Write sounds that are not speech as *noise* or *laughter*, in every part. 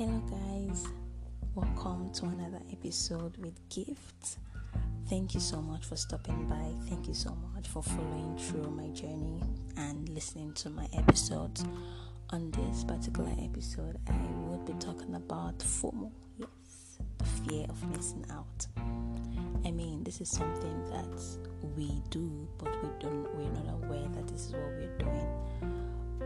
Hello, guys. Welcome to another episode with Gifts. Thank you so much for stopping by. Thank you so much for following through my journey and listening to my episodes. On this particular episode, I would be talking about FOMO. Yes, the fear of missing out. I mean, this is something that we do, but we don't. We're not aware that this is what we're doing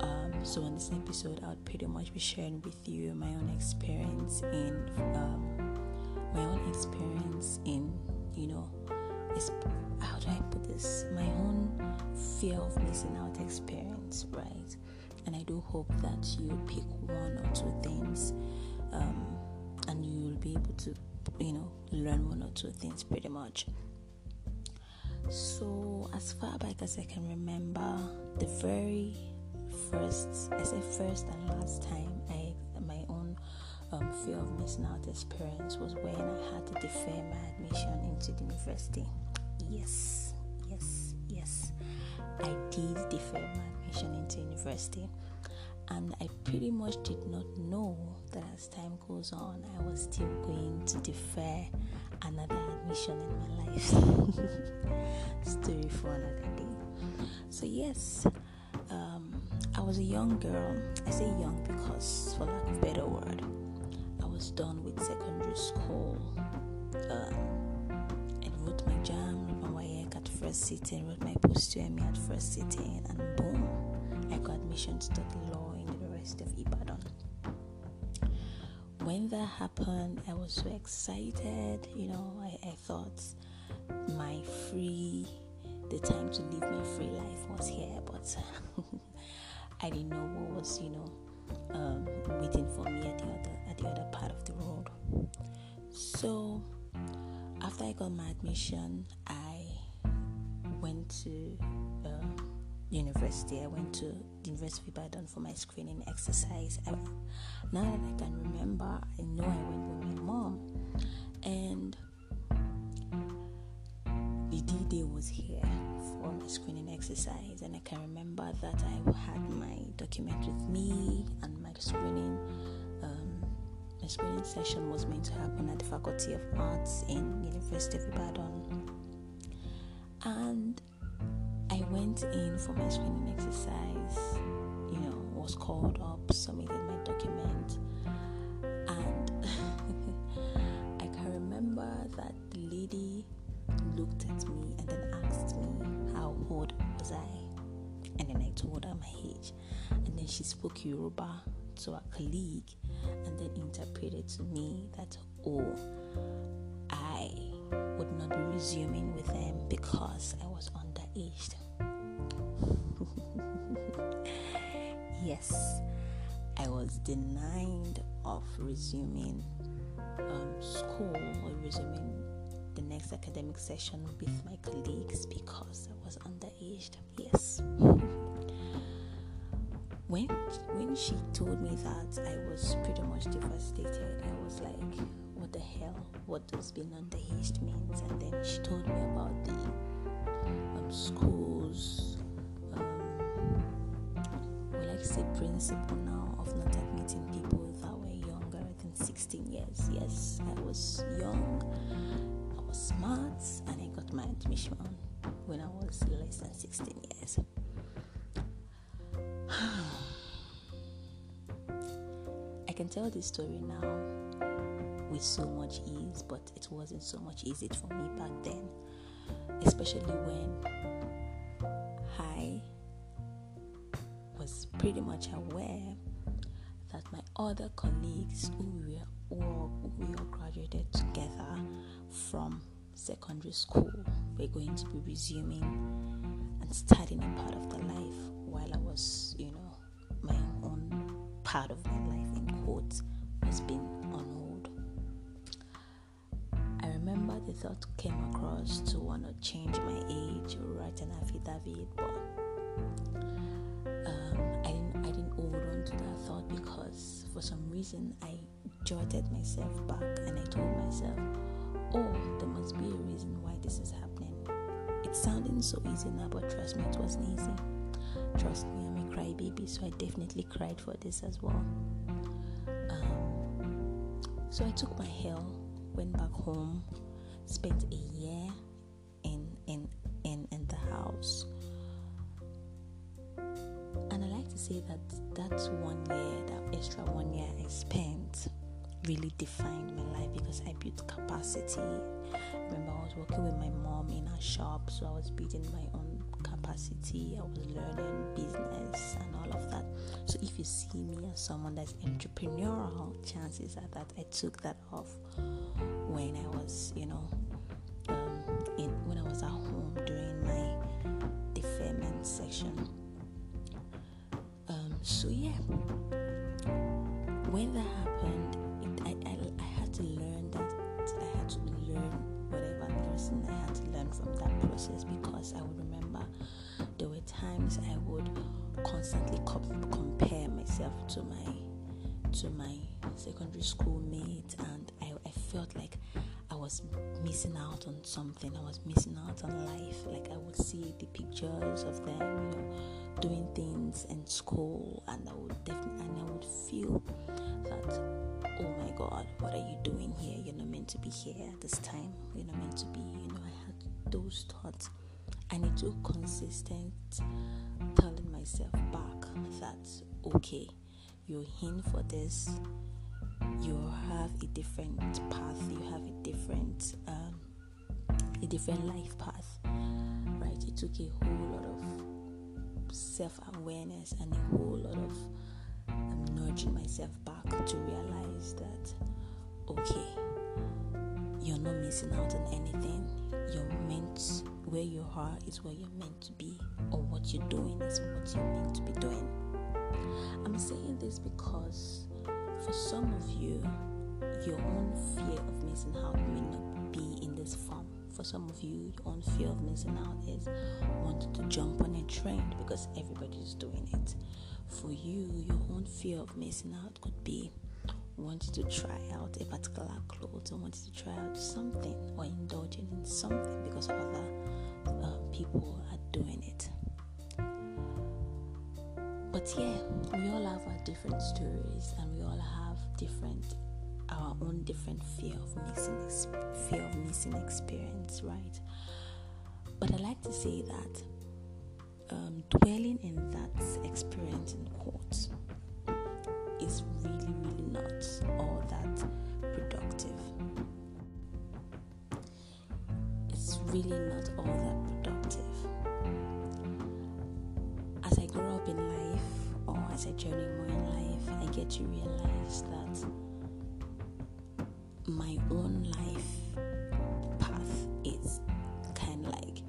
um, so, in this episode, I'll pretty much be sharing with you my own experience in um, my own experience in, you know, how do I put this? My own fear of missing out experience, right? And I do hope that you pick one or two things, um, and you will be able to, you know, learn one or two things pretty much. So, as far back as I can remember, the very first, I say first and last time I my own um, fear of missing out experience was when I had to defer my admission into the university. Yes, yes, yes. I did defer my admission into university, and I pretty much did not know that as time goes on, I was still going to defer another admission in my life. *laughs* Story for another day. So yes, um, I was a young girl. I say young because, for lack of a better word, I was done with secondary school. Um, I wrote my JAMB, wrote my WAEC at first sitting, wrote my post UME at first sitting, and boom, I got admission to study law in the University of Ibadan. When that happened, I was so excited. You know, I, I thought my free the time to live my free life was here, but *laughs* I didn't know what was, you know, um, waiting for me at the other at the other part of the road. So after I got my admission, I went to uh, university. I went to the University of Ibadan for my screening exercise. I, now that I can remember, I know I went with my mom, and the D-Day was here for my screening exercise, and I can remember that I had my document with me, and my screening um, my screening session was meant to happen at the Faculty of Arts in University of Ibadan, and I went in for my screening exercise. You know, was called up, submitted my document, and *laughs* I can remember that the lady looked at me told her my age. And then she spoke Yoruba to a colleague and then interpreted to me that, oh, I would not be resuming with them because I was underaged. *laughs* yes, I was denied of resuming um, school or resuming the next academic session with my colleagues because I was underaged. Yes. *laughs* when when she told me that, I was pretty much devastated. I was like, "What the hell? What does being underaged means?" And then she told me about the um, schools. Um, we like say principle now of not admitting people that were younger than 16 years. Yes, I was young I was smart and I got my admission when I was less than 16 years. Can tell this story now with so much ease, but it wasn't so much easy for me back then, especially when I was pretty much aware that my other colleagues who were all we all graduated together from secondary school we're going to be resuming and starting a part of the life while I was, you know, my own part of my life quotes was being on hold. I remember the thought came across to want to change my age or write an affidavit, but um, I didn't I didn't hold on to that thought because for some reason I jotted myself back and I told myself oh, there must be a reason why this is happening. It's sounding so easy now, but trust me, it wasn't easy. Trust me, I'm a crybaby, so I definitely cried for this as well. So I took my hell, went back home, spent a year in in in in the house. And I like to say that that one year, that extra one year I spent really defined my life because I built capacity. remember I was working with my mom in a shop, so I was building my own capacity. I was learning business and all of that. So if you see me as someone that's entrepreneurial, chances are that I took that off when I was, you know, um, in when I was at home doing my deferment section. Um, so yeah, when that happened, whatever lesson I had to learn from that process because I would remember there were times I would constantly compare myself to my to my secondary school mates and I, I felt like was missing out on something. I was missing out on life. Like I would see the pictures of them, you know, doing things in school, and I would definitely, and I would feel that, oh my God, what are you doing here? You're not meant to be here at this time. You're not meant to be. You know, I had those thoughts, and it took consistent telling myself back that okay, you're in for this you have a different path you have a different um, a different life path right? It took a whole lot of self-awareness and a whole lot of um, nudging myself back to realize that okay you're not missing out on anything. You're meant where you are is where you're meant to be or what you're doing is what you're meant to be doing. I'm saying this because for some of you, your own fear of missing out may not be in this form. For some of you, your own fear of missing out is wanting to jump on a trend because everybody's doing it. For you, your own fear of missing out could be wanting to try out a particular clothes or wanting to try out something or indulging in something because other uh, people are doing it. But yeah, we all have our different stories and we all have different our own different fear of missing fear of missing experience, right? But I like to say that um, dwelling in that experience in court journey more in life, I get to realize that my own life path is kind of like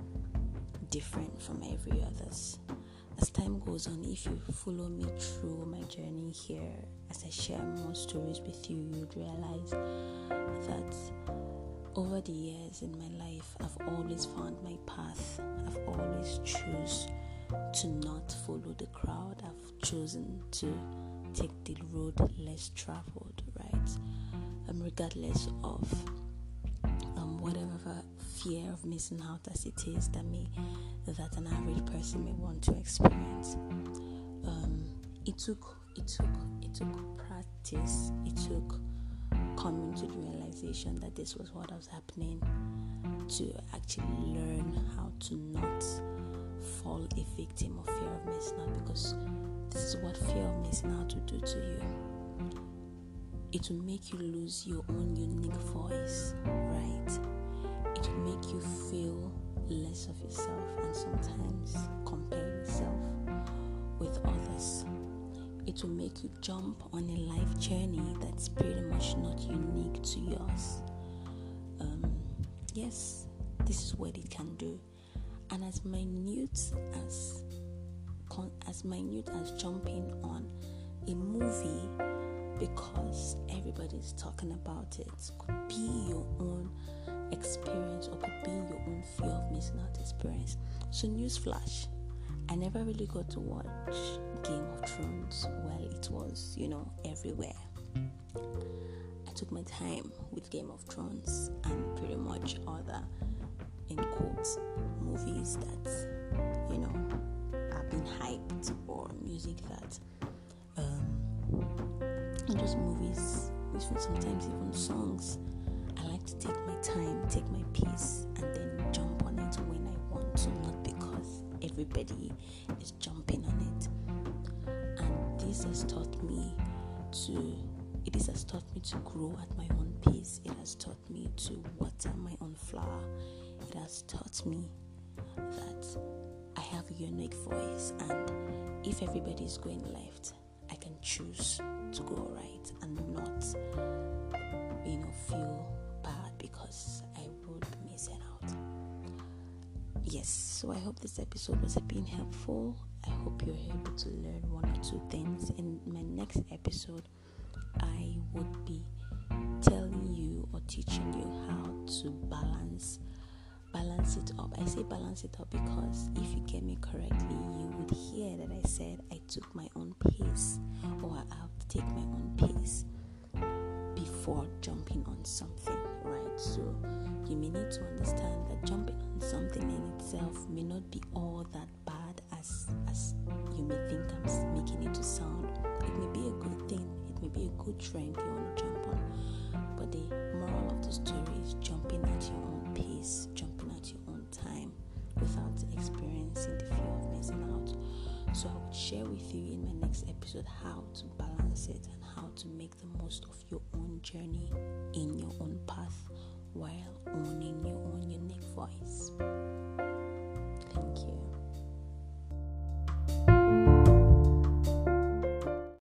different from every other's. As time goes on, if you follow me through my journey here, as I share more stories with you, you'd realize that over the years in my life, I've always found my path. I've always choose to not follow the crowd. I've chosen to take the road less traveled, right? Um, regardless of um, whatever fear of missing out as it is that me that an average person may want to experience. Um, it took it took it took practice. It took coming to the realization that this was what was happening to actually learn how to not fall a victim of fear of missing out because this is what fear of missing out will do to you. It will make you lose your own unique voice, right? It will make you feel less of yourself and sometimes compare yourself with others. It will make you jump on a life journey that's pretty much not unique to yours. Um, yes, this is what it can do and as minute as as minute as jumping on a movie because everybody's talking about it could be your own experience or could be your own fear of missing out experience. So newsflash, I never really got to watch Game of Thrones Well, it was, you know, everywhere. I took my time with Game of Thrones and pretty much other in quotes movies that you know have been hyped or music that um just movies movies, sometimes even songs. I like to take my time, take my peace, and then jump on it when I want to, not because everybody is jumping on it. And this has taught me to it has taught me to grow at my own pace. It has taught me to water my own flower. It has taught me that I have a unique voice, and if everybody is going left, I can choose to go right and not, you know, feel bad because I would be missing out. Yes, so I hope this episode was being helpful. I hope you're able to learn one or two things. In my next episode, I would be telling you or teaching you how to balance balance it up. I say balance it up because if you get me correctly, you would hear that I said I took my own pace or I have to take my own pace before jumping on something, right? So you may need to understand that jumping on something in itself may not be all that bad as as you may think I'm making it to sound. It may be a good thing, it may be a good trend you want to jump on. But the moral of the story is jumping at your own pace, jumping at your own time without experiencing the fear of missing out. So I will share with you in my next episode how to balance it and how to make the most of your own journey in your own path while owning your own unique voice.